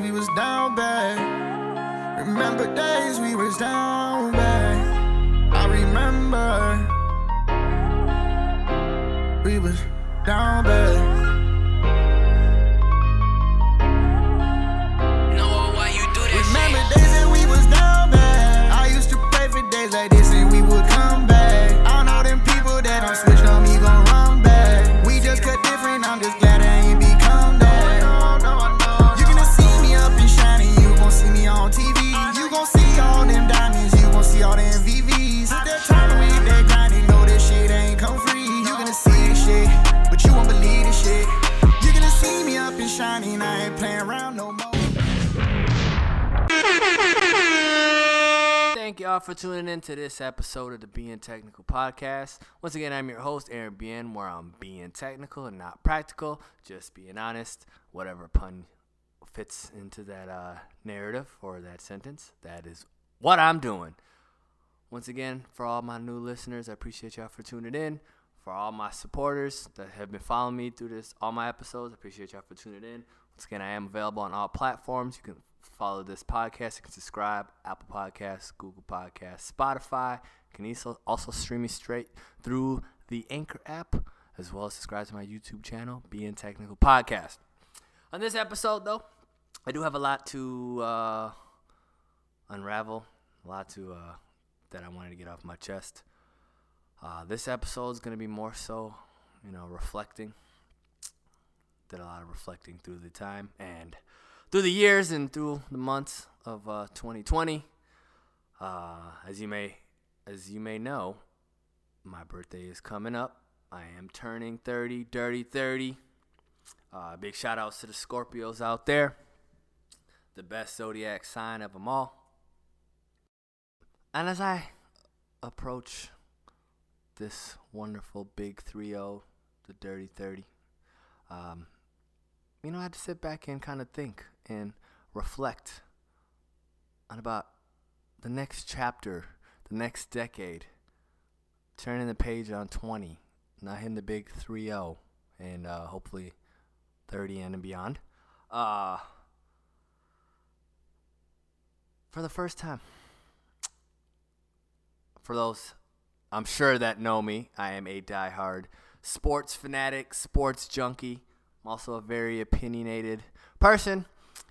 we was down bad. Remember days we was down for tuning in to this episode of the Being Technical Podcast. Once again, I'm your host, Aaron Bein, where I'm being technical and not practical, just being honest. Whatever pun fits into that uh, narrative or that sentence, that is what I'm doing. Once again, for all my new listeners, I appreciate y'all for tuning in. For all my supporters that have been following me through this, all my episodes, I appreciate y'all for tuning in. Once again, I am available on all platforms. You can follow this podcast. You can subscribe, Apple Podcasts, Google Podcasts, Spotify. You can also, also stream me straight through the Anchor app, as well as subscribe to my YouTube channel, Being Technical Podcast. On this episode, though, I do have a lot to uh, unravel, a lot to uh, that I wanted to get off my chest. Uh, this episode is going to be more so, you know, reflecting. Did a lot of reflecting through the time and through the years and through the months of uh, 2020. Uh, as you may, as you may know, my birthday is coming up. I am turning 30, dirty 30. Uh, big shout outs to the Scorpios out there. The best zodiac sign of them all. And as I approach this wonderful big 3 0, the dirty 30, um, you know, I had to sit back and kind of think and reflect on about the next chapter, the next decade, turning the page on 20, not hitting the big 3 0, and uh, hopefully 30 and beyond. Uh, for the first time, for those I'm sure that know me, I am a diehard sports fanatic, sports junkie. Also a very opinionated person,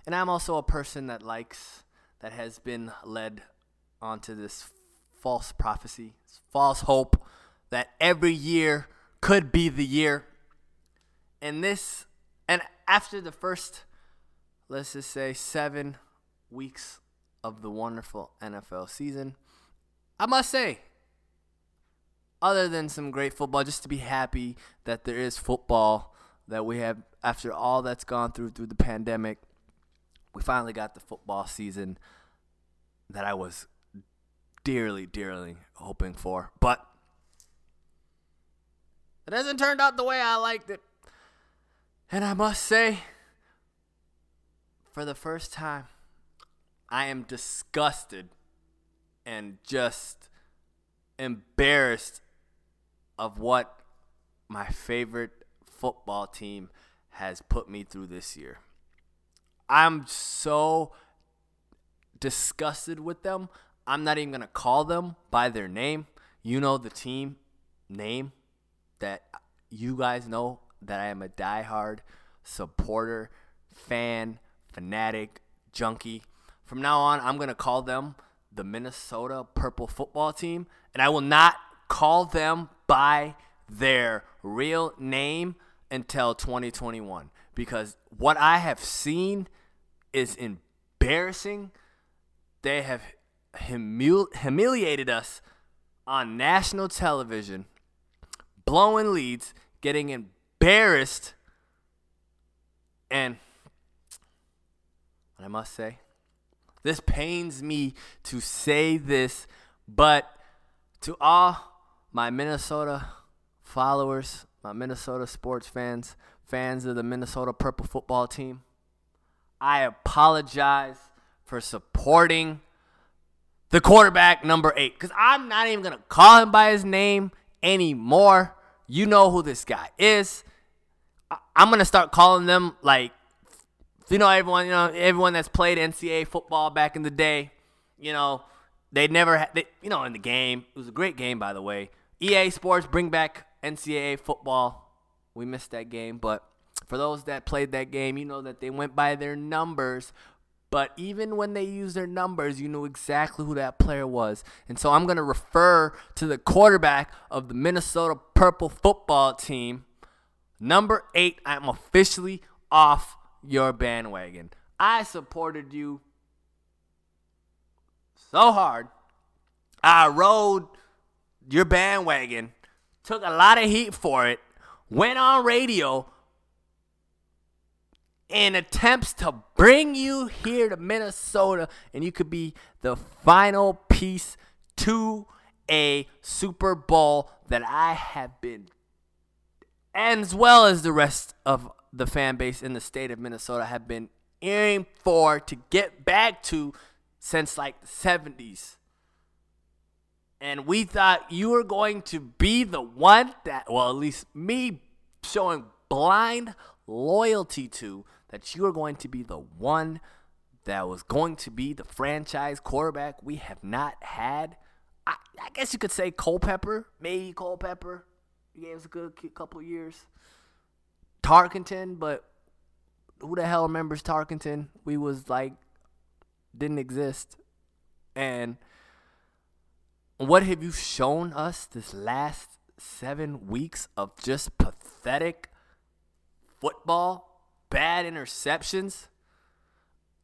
and I'm also a person that likes that has been led onto this false prophecy, this false hope that every year could be the year. And this and after the first let's just say 7 weeks of the wonderful NFL season, I must say other than some great football, just to be happy that there is football that we have after all that's gone through through the pandemic. We finally got the football season that I was dearly, dearly hoping for, but it hasn't turned out the way I liked it. And I must say, for the first time, I am disgusted and just embarrassed of what my favorite football team has put me through this year. I'm so disgusted with them. I'm not even going to call them by their name. You know the team name that you guys know that I am a diehard supporter, fan, fanatic, junkie. From now on, I'm going to call them the Minnesota Purple Football Team, and I will not call them by their real name until 2021 because what I have seen is embarrassing. They have humil- humiliated us on national television, blowing leads, getting embarrassed, and I must say, this pains me to say this, but to all my Minnesota followers, my Minnesota sports fans, fans of the Minnesota Purple football team, I apologize for supporting the quarterback number eight because I'm not even going to call him by his name anymore. You know who this guy is. I- I'm going to start calling them like you know everyone, you know everyone that's played NCAA football back in the day, you know they never had, they, you know, in the game. It was a great game, by the way. EA Sports bring back NCAA football. We missed that game, but for those that played that game, you know that they went by their numbers. But even when they used their numbers, you knew exactly who that player was. And so I'm going to refer to the quarterback of the Minnesota Purple football team. Number eight, I'm officially off your bandwagon. I supported you so hard. I rode your bandwagon, took a lot of heat for it, went on radio in attempts to bring you here to Minnesota, and you could be the final piece to a Super Bowl that I have been, as well as the rest of the fan base in the state of Minnesota, have been aiming for to get back to since like the 70s. And we thought you were going to be the one that, well, at least me showing blind loyalty to, that you were going to be the one that was going to be the franchise quarterback we have not had. I, I guess you could say Culpepper, maybe Culpepper. He gave us a good couple years. Tarkenton, but who the hell remembers Tarkenton? We was like didn't exist. And what have you shown us this last seven weeks of just pathetic football, bad interceptions,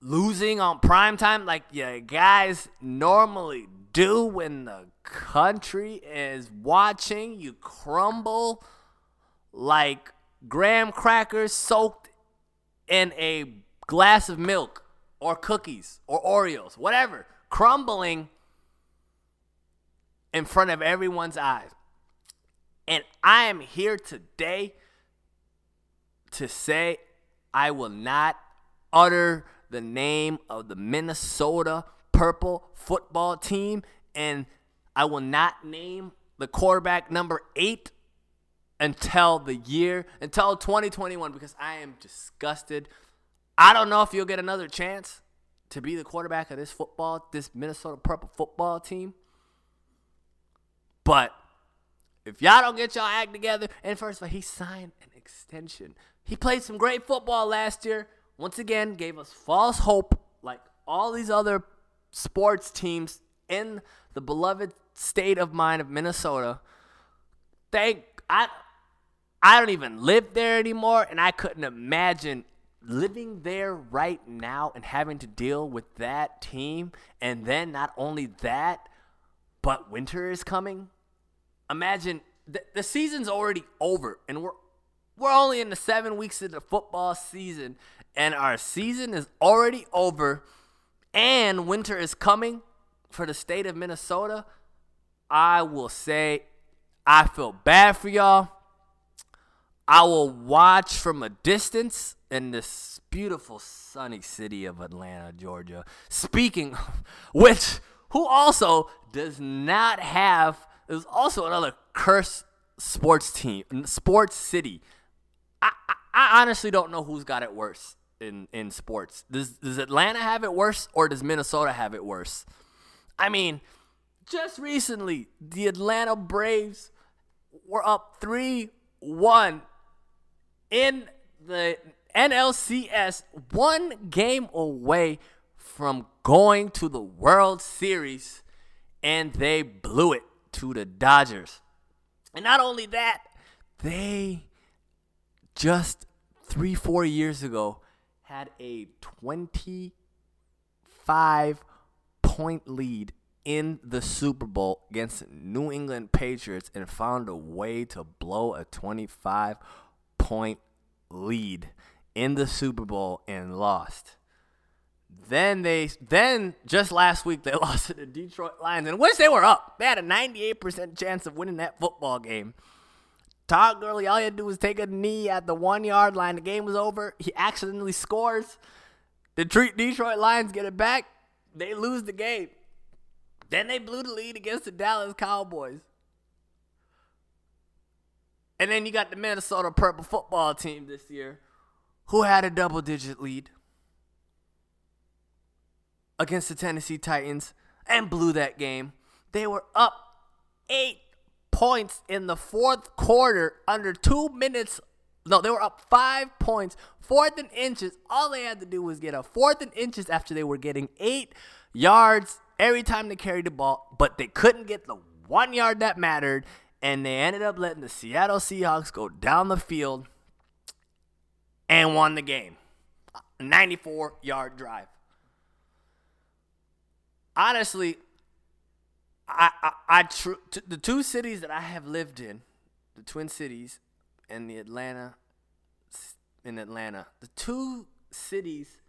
losing on prime time like you guys normally do when the country is watching? You crumble like graham crackers soaked in a glass of milk or cookies or Oreos, whatever, crumbling in front of everyone's eyes. And I am here today to say I will not utter the name of the Minnesota Purple football team, and I will not name the quarterback number eight until the year, until 2021, because I am disgusted I don't know if you'll get another chance to be the quarterback of this football, this Minnesota Purple football team. But if y'all don't get y'all act together, and first of all, he signed an extension. He played some great football last year. Once again, gave us false hope, like all these other sports teams in the beloved state of mind of Minnesota. Thank I I don't even live there anymore, and I couldn't imagine living there right now and having to deal with that team, and then not only that, but winter is coming. Imagine the, the season's already over, and we're we're only in the seven weeks of the football season, and our season is already over, and winter is coming for the state of Minnesota. I will say, I feel bad for y'all. I will watch from a distance in this beautiful sunny city of Atlanta, Georgia. Speaking which who also does not have is also another cursed sports team, sports city. I, I, I honestly don't know who's got it worse in in sports. Does does Atlanta have it worse or does Minnesota have it worse? I mean, just recently the Atlanta Braves were up 3-1 in the NLCS, one game away from going to the World Series, and they blew it to the Dodgers. And not only that, they just three, four years ago had a 25 point lead in the Super Bowl against New England Patriots and found a way to blow a 25 point lead in the Super Bowl and lost. Then they then just last week they lost to the Detroit Lions, and which they were up. They had a 98% chance of winning that football game. Todd Gurley, all he had to do was take a knee at the one yard line. The game was over. He accidentally scores. The Detroit Lions get it back. They lose the game. Then they blew the lead against the Dallas Cowboys. And then you got the Minnesota Purple football team this year who had a double digit lead. Against the Tennessee Titans and blew that game. They were up eight points in the fourth quarter under two minutes. No, they were up five points, fourth and inches. All they had to do was get a fourth and inches after they were getting eight yards every time they carried the ball, but they couldn't get the one yard that mattered, and they ended up letting the Seattle Seahawks go down the field and won the game. 94 yard drive. Honestly, I, I, I tr- t- the two cities that I have lived in, the Twin Cities and the Atlanta, in Atlanta, the two cities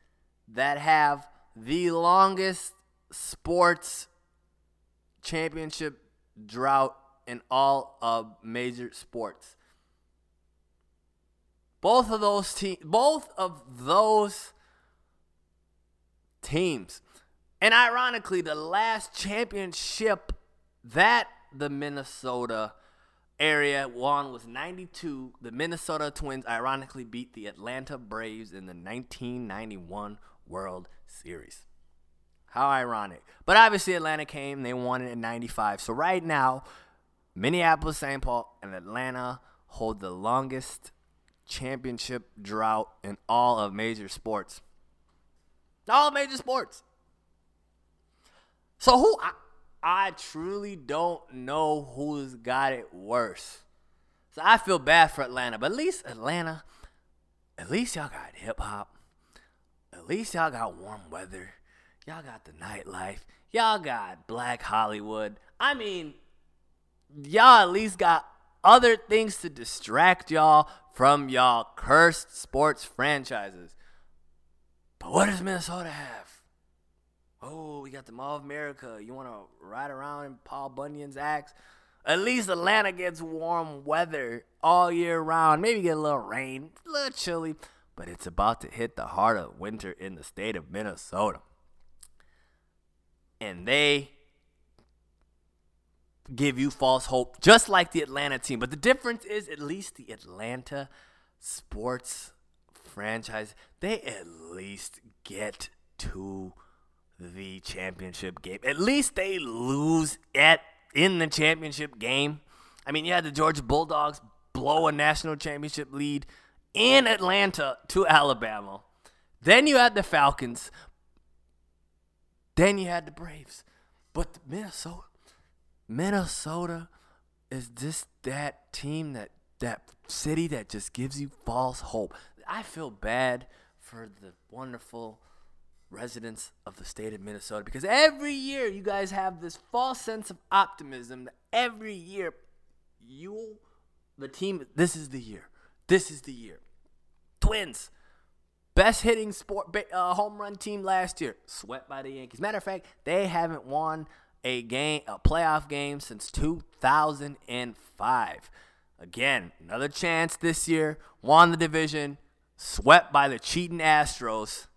that have the longest sports championship drought in all of major sports. Both of those teams, both of those teams and ironically, the last championship that the Minnesota area won was 92. The Minnesota Twins ironically beat the Atlanta Braves in the 1991 World Series. How ironic. But obviously, Atlanta came, they won it in 95. So right now, Minneapolis, St. Paul, and Atlanta hold the longest championship drought in all of major sports. All major sports. So who I, I truly don't know who's got it worse. So I feel bad for Atlanta, but at least Atlanta, at least y'all got hip hop. At least y'all got warm weather. Y'all got the nightlife. Y'all got Black Hollywood. I mean, y'all at least got other things to distract y'all from y'all cursed sports franchises. But what does Minnesota have? Oh, we got the Mall of America. You want to ride around in Paul Bunyan's axe? At least Atlanta gets warm weather all year round. Maybe get a little rain, a little chilly, but it's about to hit the heart of winter in the state of Minnesota. And they give you false hope, just like the Atlanta team. But the difference is, at least the Atlanta sports franchise, they at least get to the championship game. At least they lose at in the championship game. I mean, you had the Georgia Bulldogs blow a national championship lead in Atlanta to Alabama. Then you had the Falcons. Then you had the Braves. But Minnesota Minnesota is just that team that that city that just gives you false hope. I feel bad for the wonderful residents of the state of Minnesota because every year you guys have this false sense of optimism that every year you the team this is the year. This is the year. Twins best hitting sport uh, home run team last year swept by the Yankees. Matter of fact, they haven't won a game a playoff game since 2005. Again, another chance this year. Won the division, swept by the cheating Astros.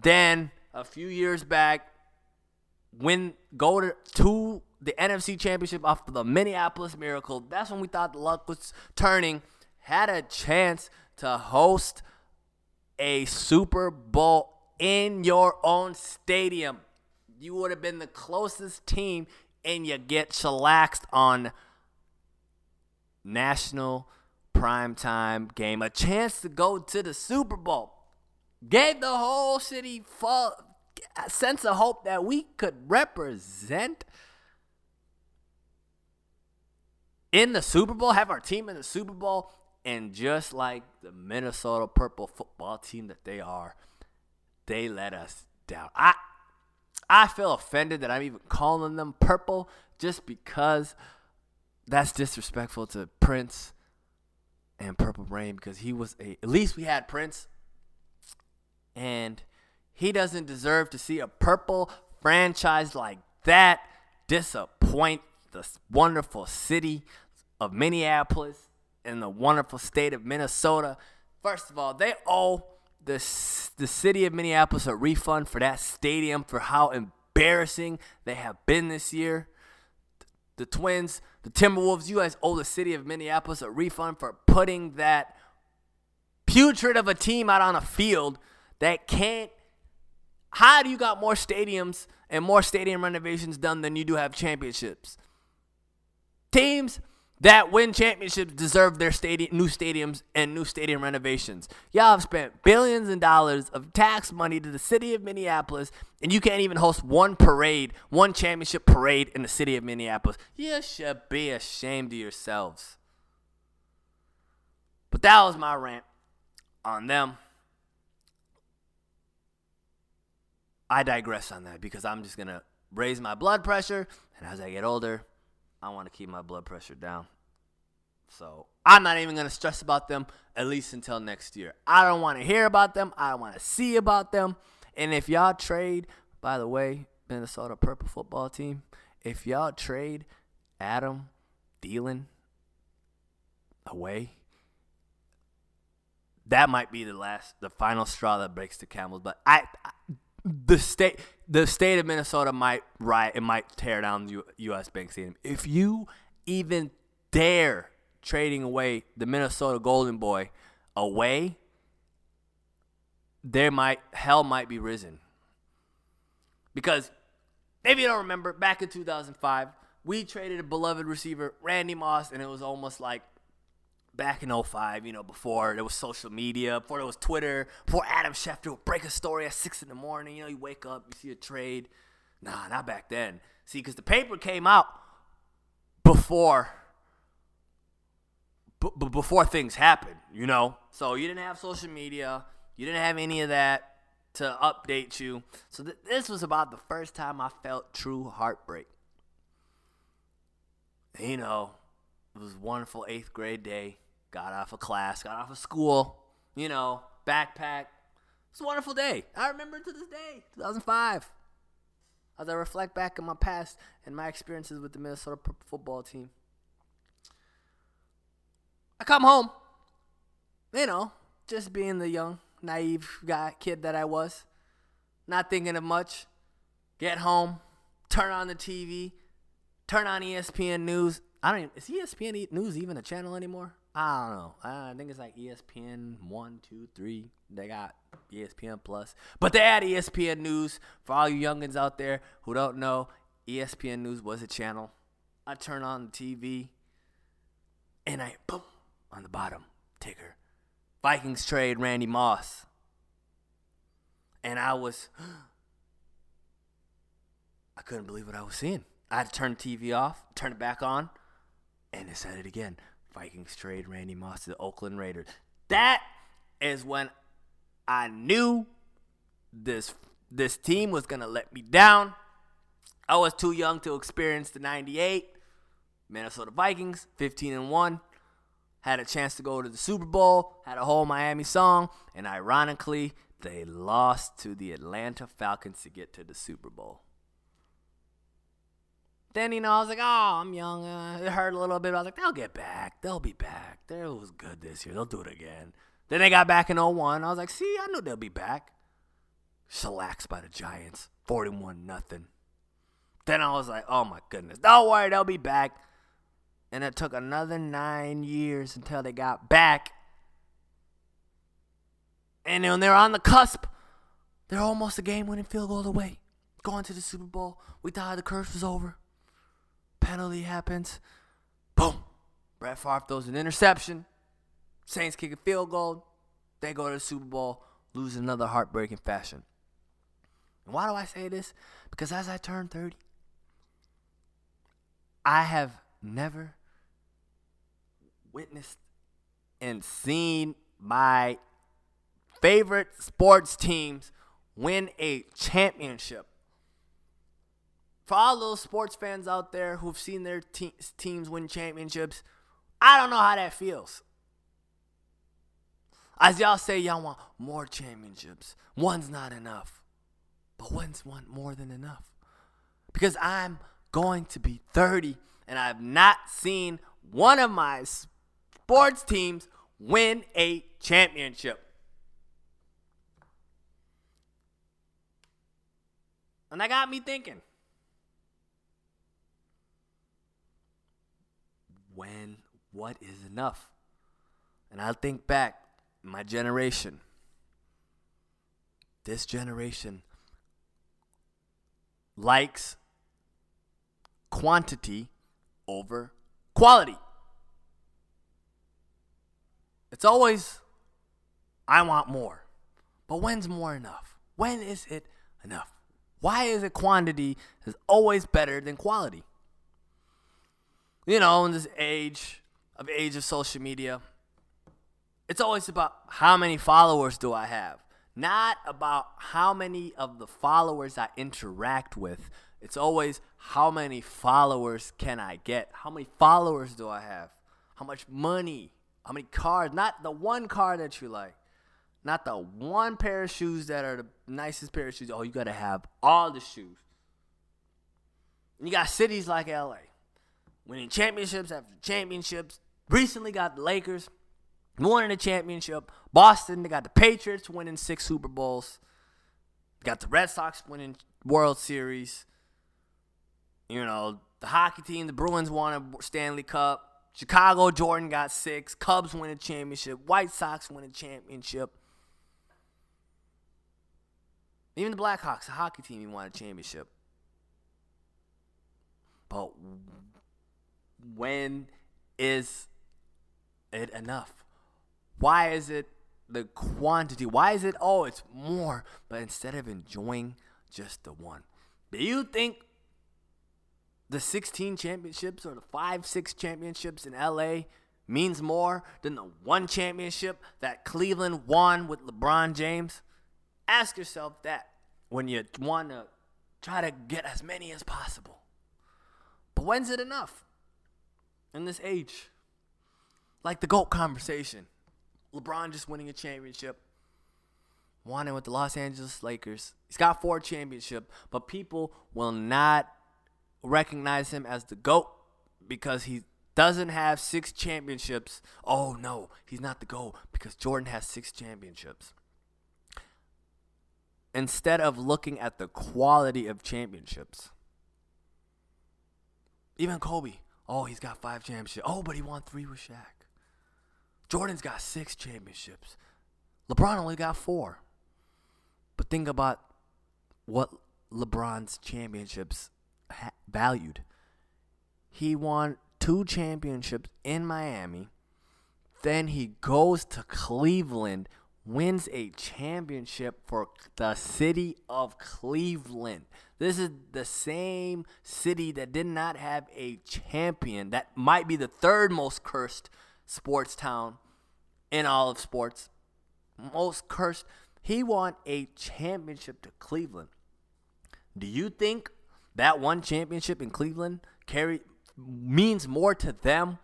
Then a few years back, win go to, to the NFC Championship after the Minneapolis Miracle. That's when we thought the luck was turning. Had a chance to host a Super Bowl in your own stadium. You would have been the closest team, and you get chillaxed on national primetime game. A chance to go to the Super Bowl gave the whole city fall, a sense of hope that we could represent in the Super Bowl, have our team in the Super Bowl, and just like the Minnesota Purple football team that they are, they let us down. I I feel offended that I'm even calling them purple just because that's disrespectful to Prince and Purple Rain because he was a at least we had Prince and he doesn't deserve to see a purple franchise like that disappoint the wonderful city of Minneapolis and the wonderful state of Minnesota. First of all, they owe the, the city of Minneapolis a refund for that stadium for how embarrassing they have been this year. The Twins, the Timberwolves, you guys owe the city of Minneapolis a refund for putting that putrid of a team out on a field that can't How do you got more stadiums and more stadium renovations done than you do have championships? Teams that win championships deserve their stadium, new stadiums and new stadium renovations. Y'all have spent billions of dollars of tax money to the city of Minneapolis, and you can't even host one parade, one championship parade in the city of Minneapolis. You should be ashamed of yourselves. But that was my rant on them. I digress on that because I'm just going to raise my blood pressure, and as I get older, I want to keep my blood pressure down. So I'm not even going to stress about them at least until next year. I don't want to hear about them. I don't want to see about them. And if y'all trade, by the way, Minnesota Purple football team, if y'all trade Adam Thielen away, that might be the last, the final straw that breaks the camels. But I, I the state, the state of Minnesota might riot. It might tear down the U.S. Bank Stadium if you even dare trading away the Minnesota Golden Boy away. There might hell might be risen because if you don't remember, back in 2005, we traded a beloved receiver, Randy Moss, and it was almost like back in 05, you know, before there was social media, before there was Twitter, before Adam Schefter would break a story at 6 in the morning. You know, you wake up, you see a trade. Nah, not back then. See, because the paper came out before b- before things happened, you know? So you didn't have social media, you didn't have any of that to update you. So th- this was about the first time I felt true heartbreak. You know, it was a wonderful eighth grade day got off of class, got off of school, you know, backpack. It's a wonderful day. I remember to this day, 2005. As I reflect back on my past and my experiences with the Minnesota football team. I come home, you know, just being the young, naive guy, kid that I was, not thinking of much. Get home, turn on the TV, turn on ESPN News. I don't is ESPN News even a channel anymore? I don't know. I think it's like ESPN one, two, three. They got ESPN Plus, but they had ESPN News for all you youngins out there who don't know. ESPN News was a channel. I turn on the TV, and I boom on the bottom ticker. Vikings trade Randy Moss, and I was. I couldn't believe what I was seeing. I had to turn the TV off, turn it back on, and it said it again. Vikings trade Randy Moss to the Oakland Raiders. That is when I knew this this team was gonna let me down. I was too young to experience the 98 Minnesota Vikings, 15 and 1. Had a chance to go to the Super Bowl, had a whole Miami song, and ironically, they lost to the Atlanta Falcons to get to the Super Bowl. Then, you know, I was like, oh, I'm young. Uh, it hurt a little bit. I was like, they'll get back. They'll be back. They was good this year. They'll do it again. Then they got back in 01. I was like, see, I knew they'll be back. Shellaxed by the Giants. 41 nothing. Then I was like, oh my goodness. Don't worry, they'll be back. And it took another nine years until they got back. And when they're on the cusp, they're almost a game winning field goal away. Going to the Super Bowl. We thought the curse was over penalty happens. Boom. Brett Favre throws an interception. Saints kick a field goal. They go to the Super Bowl, lose another heartbreaking fashion. And why do I say this? Because as I turn 30, I have never witnessed and seen my favorite sports teams win a championship for all those sports fans out there who've seen their te- teams win championships, I don't know how that feels. As y'all say, y'all want more championships. One's not enough. But one's one more than enough. Because I'm going to be 30 and I've not seen one of my sports teams win a championship. And that got me thinking. When, what is enough? And I think back, my generation, this generation likes quantity over quality. It's always, I want more. But when's more enough? When is it enough? Why is it quantity is always better than quality? You know, in this age of age of social media, it's always about how many followers do I have, not about how many of the followers I interact with. It's always how many followers can I get? How many followers do I have? How much money? How many cars? Not the one car that you like. Not the one pair of shoes that are the nicest pair of shoes. Oh, you got to have all the shoes. And you got cities like LA winning championships after championships. Recently got the Lakers winning the championship. Boston, they got the Patriots winning six Super Bowls. Got the Red Sox winning World Series. You know, the hockey team, the Bruins won a Stanley Cup. Chicago, Jordan got six. Cubs win a championship. White Sox win a championship. Even the Blackhawks, the hockey team, won a championship. But when is it enough? Why is it the quantity? Why is it, oh, it's more, but instead of enjoying just the one? Do you think the 16 championships or the 5 6 championships in LA means more than the one championship that Cleveland won with LeBron James? Ask yourself that when you want to try to get as many as possible. But when's it enough in this age? Like the GOAT conversation. LeBron just winning a championship. It with the Los Angeles Lakers. He's got four championships, but people will not recognize him as the GOAT because he doesn't have six championships. Oh no, he's not the GOAT because Jordan has six championships. Instead of looking at the quality of championships. Even Kobe. Oh, he's got five championships. Oh, but he won three with Shaq. Jordan's got six championships. LeBron only got four. But think about what LeBron's championships ha- valued. He won two championships in Miami. Then he goes to Cleveland, wins a championship for the city of Cleveland. This is the same city that did not have a champion. That might be the third most cursed sports town in all of sports. Most cursed. He won a championship to Cleveland. Do you think that one championship in Cleveland carry means more to them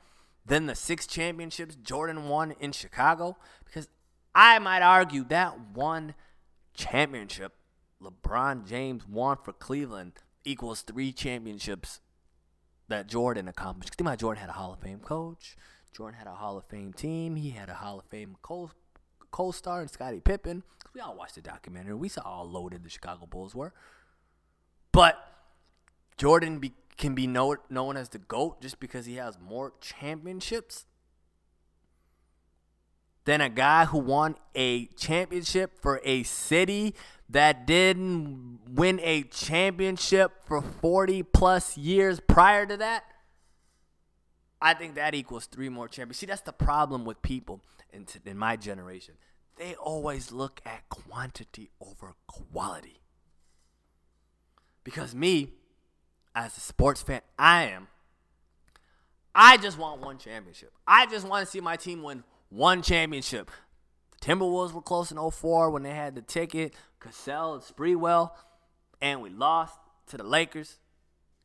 than the six championships Jordan won in Chicago? Because I might argue that one championship LeBron James won for Cleveland equals three championships that Jordan accomplished. Think about Jordan had a Hall of Fame coach. Jordan had a Hall of Fame team. He had a Hall of Fame co co-star in Scottie Pippen. We all watched the documentary. We saw how loaded the Chicago Bulls were. But Jordan be, can be know, known as the GOAT just because he has more championships than a guy who won a championship for a city that didn't win a championship for 40 plus years prior to that. I think that equals three more champions. See, that's the problem with people in, in my generation. They always look at quantity over quality. Because me, as a sports fan, I am. I just want one championship. I just want to see my team win one championship. The Timberwolves were close in 04 when they had the ticket, Cassell and Sprewell, and we lost to the Lakers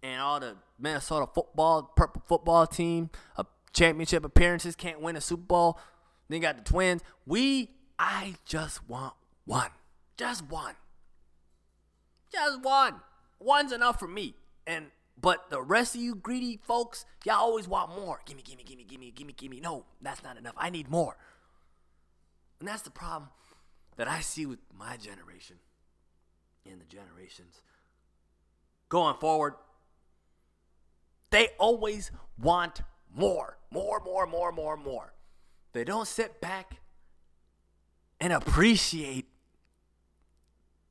and all the Minnesota football, purple football team, a championship appearances, can't win a Super Bowl. Then got the Twins. We, I just want one. Just one. Just one. One's enough for me. And but the rest of you greedy folks, y'all always want more. Gimme, gimme, gimme, gimme, gimme, gimme. No, that's not enough. I need more. And that's the problem that I see with my generation and the generations going forward. They always want more, more, more, more, more, more. They don't sit back and appreciate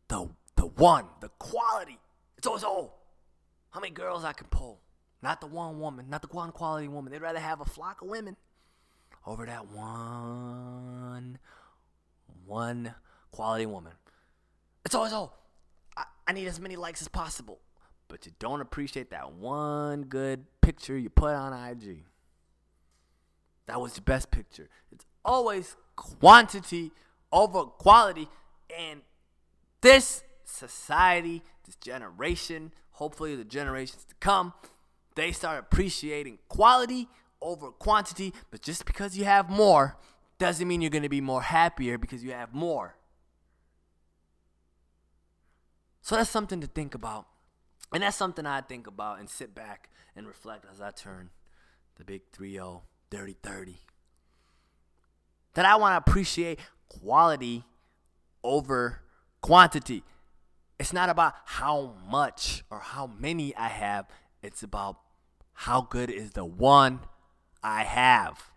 the the one, the quality It's always, oh, how many girls I can pull. Not the one woman, not the one quality woman. They'd rather have a flock of women over that one, one quality woman. It's always, oh, I, I need as many likes as possible. But you don't appreciate that one good picture you put on IG. That was the best picture. It's always quantity over quality. And this society, this generation, hopefully the generations to come, they start appreciating quality over quantity. But just because you have more doesn't mean you're going to be more happier because you have more. So that's something to think about. And that's something I think about and sit back and reflect as I turn the big 3 0 30 30. That I want to appreciate quality over quantity. It's not about how much or how many I have, it's about how good is the one I have.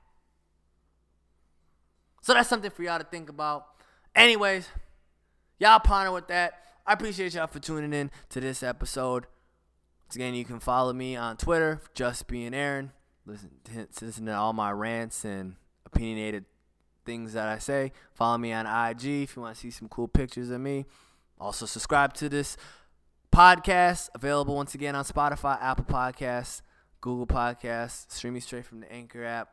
So that's something for y'all to think about. Anyways, y'all ponder with that. I appreciate y'all for tuning in to this episode. Once again, you can follow me on Twitter, just being Aaron. Listen to, listen to all my rants and opinionated things that I say. Follow me on IG if you want to see some cool pictures of me. Also, subscribe to this podcast, available once again on Spotify, Apple Podcasts, Google Podcasts, streaming straight from the Anchor app.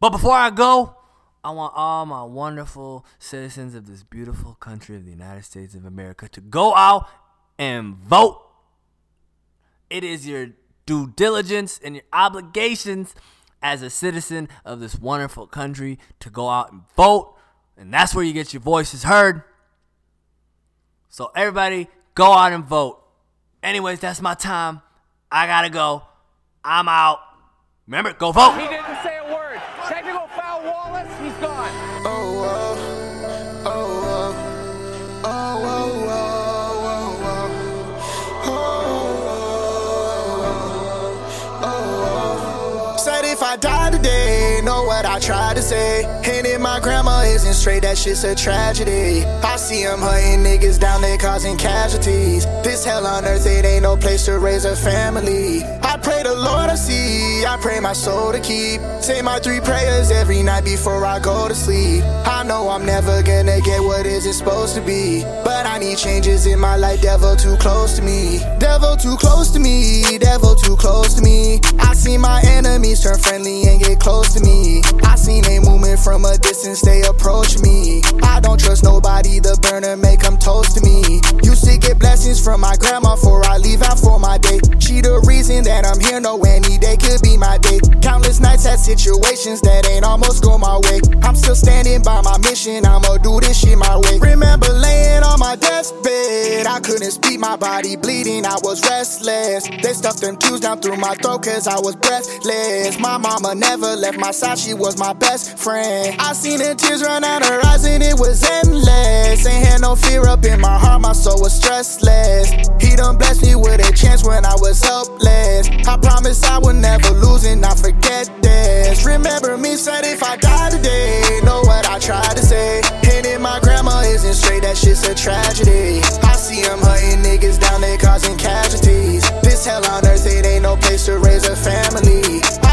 But before I go, I want all my wonderful citizens of this beautiful country of the United States of America to go out and vote. It is your due diligence and your obligations as a citizen of this wonderful country to go out and vote. And that's where you get your voices heard. So, everybody, go out and vote. Anyways, that's my time. I gotta go. I'm out. Remember, go vote. What I tried to say. And if my grandma isn't straight, that shit's a tragedy. I see them hunting niggas down there causing casualties. This hell on earth, it ain't no place to raise a family. I pray the Lord I see, I pray my soul to keep. Say my three prayers every night before I go to sleep. I know I'm never gonna get what is it supposed to be. But I need changes in my life, devil too close to me. Devil too close to me, devil too close to me. I see my enemies turn friendly and get close to me. I seen they moving from a distance, they approach me. I don't trust nobody, the burner make them toast to me. Used to get blessings from my grandma before I leave out for my day. She the reason that I'm here, no any day could be my day. Countless nights had situations that ain't almost go my way. I'm still standing by my mission, I'ma do this shit I couldn't speak, my body bleeding, I was restless. They stuffed them tubes down through my throat cause I was breathless. My mama never left my side, she was my best friend. I seen the tears run out her eyes and it was endless. Ain't had no fear up in my heart, my soul was stressless. He done blessed me with a chance when I was helpless. I promise I will never lose and I forget this. Remember me said if I die today, know what I tried to say. If my grandma isn't straight, that shit's a tragedy. I see them hunting niggas down there causing casualties. This hell on earth, it ain't no place to raise a family.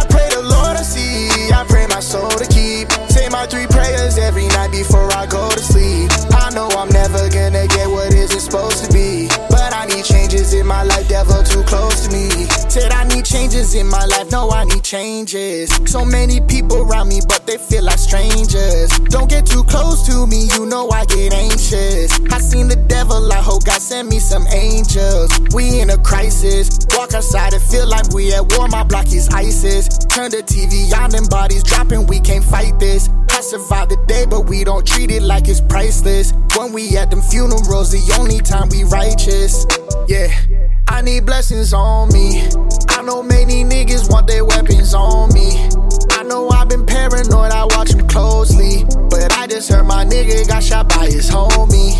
Changes in my life, no, I need changes. So many people around me, but they feel like strangers. Don't get too close to me, you know I get anxious. I seen the devil, I hope God send me some angels. We in a crisis, walk outside and feel like we at war. My block is ISIS. Turn the TV on, them bodies dropping, we can't fight this. I survived the day, but we don't treat it like it's priceless. When we at them funerals, the only time we righteous. Yeah, I need blessings on me. I know many niggas want their weapons on me. I know I've been paranoid, I watch them closely. But I just heard my nigga got shot by his homie.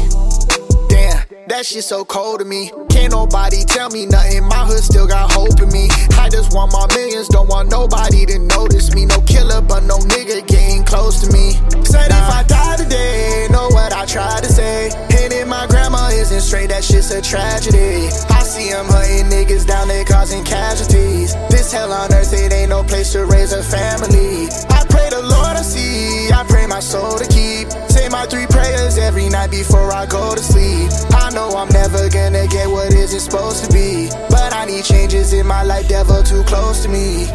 Damn, that shit so cold to me. Can't nobody tell me nothing. My hood still got hope in me. I just want my millions, don't want nobody to notice me. No killer, but no nigga getting close to me. Said if I die today, know what I tried to say. If my grandma isn't straight, that shit's a tragedy. I see them hunting niggas down there causing casualties. This hell on earth, it ain't no place to raise a family. I pray the Lord to see, I pray my soul to keep. Say my three prayers every night before I go to sleep. I know I'm never gonna get what isn't supposed to be. But I need changes in my life, devil too close to me.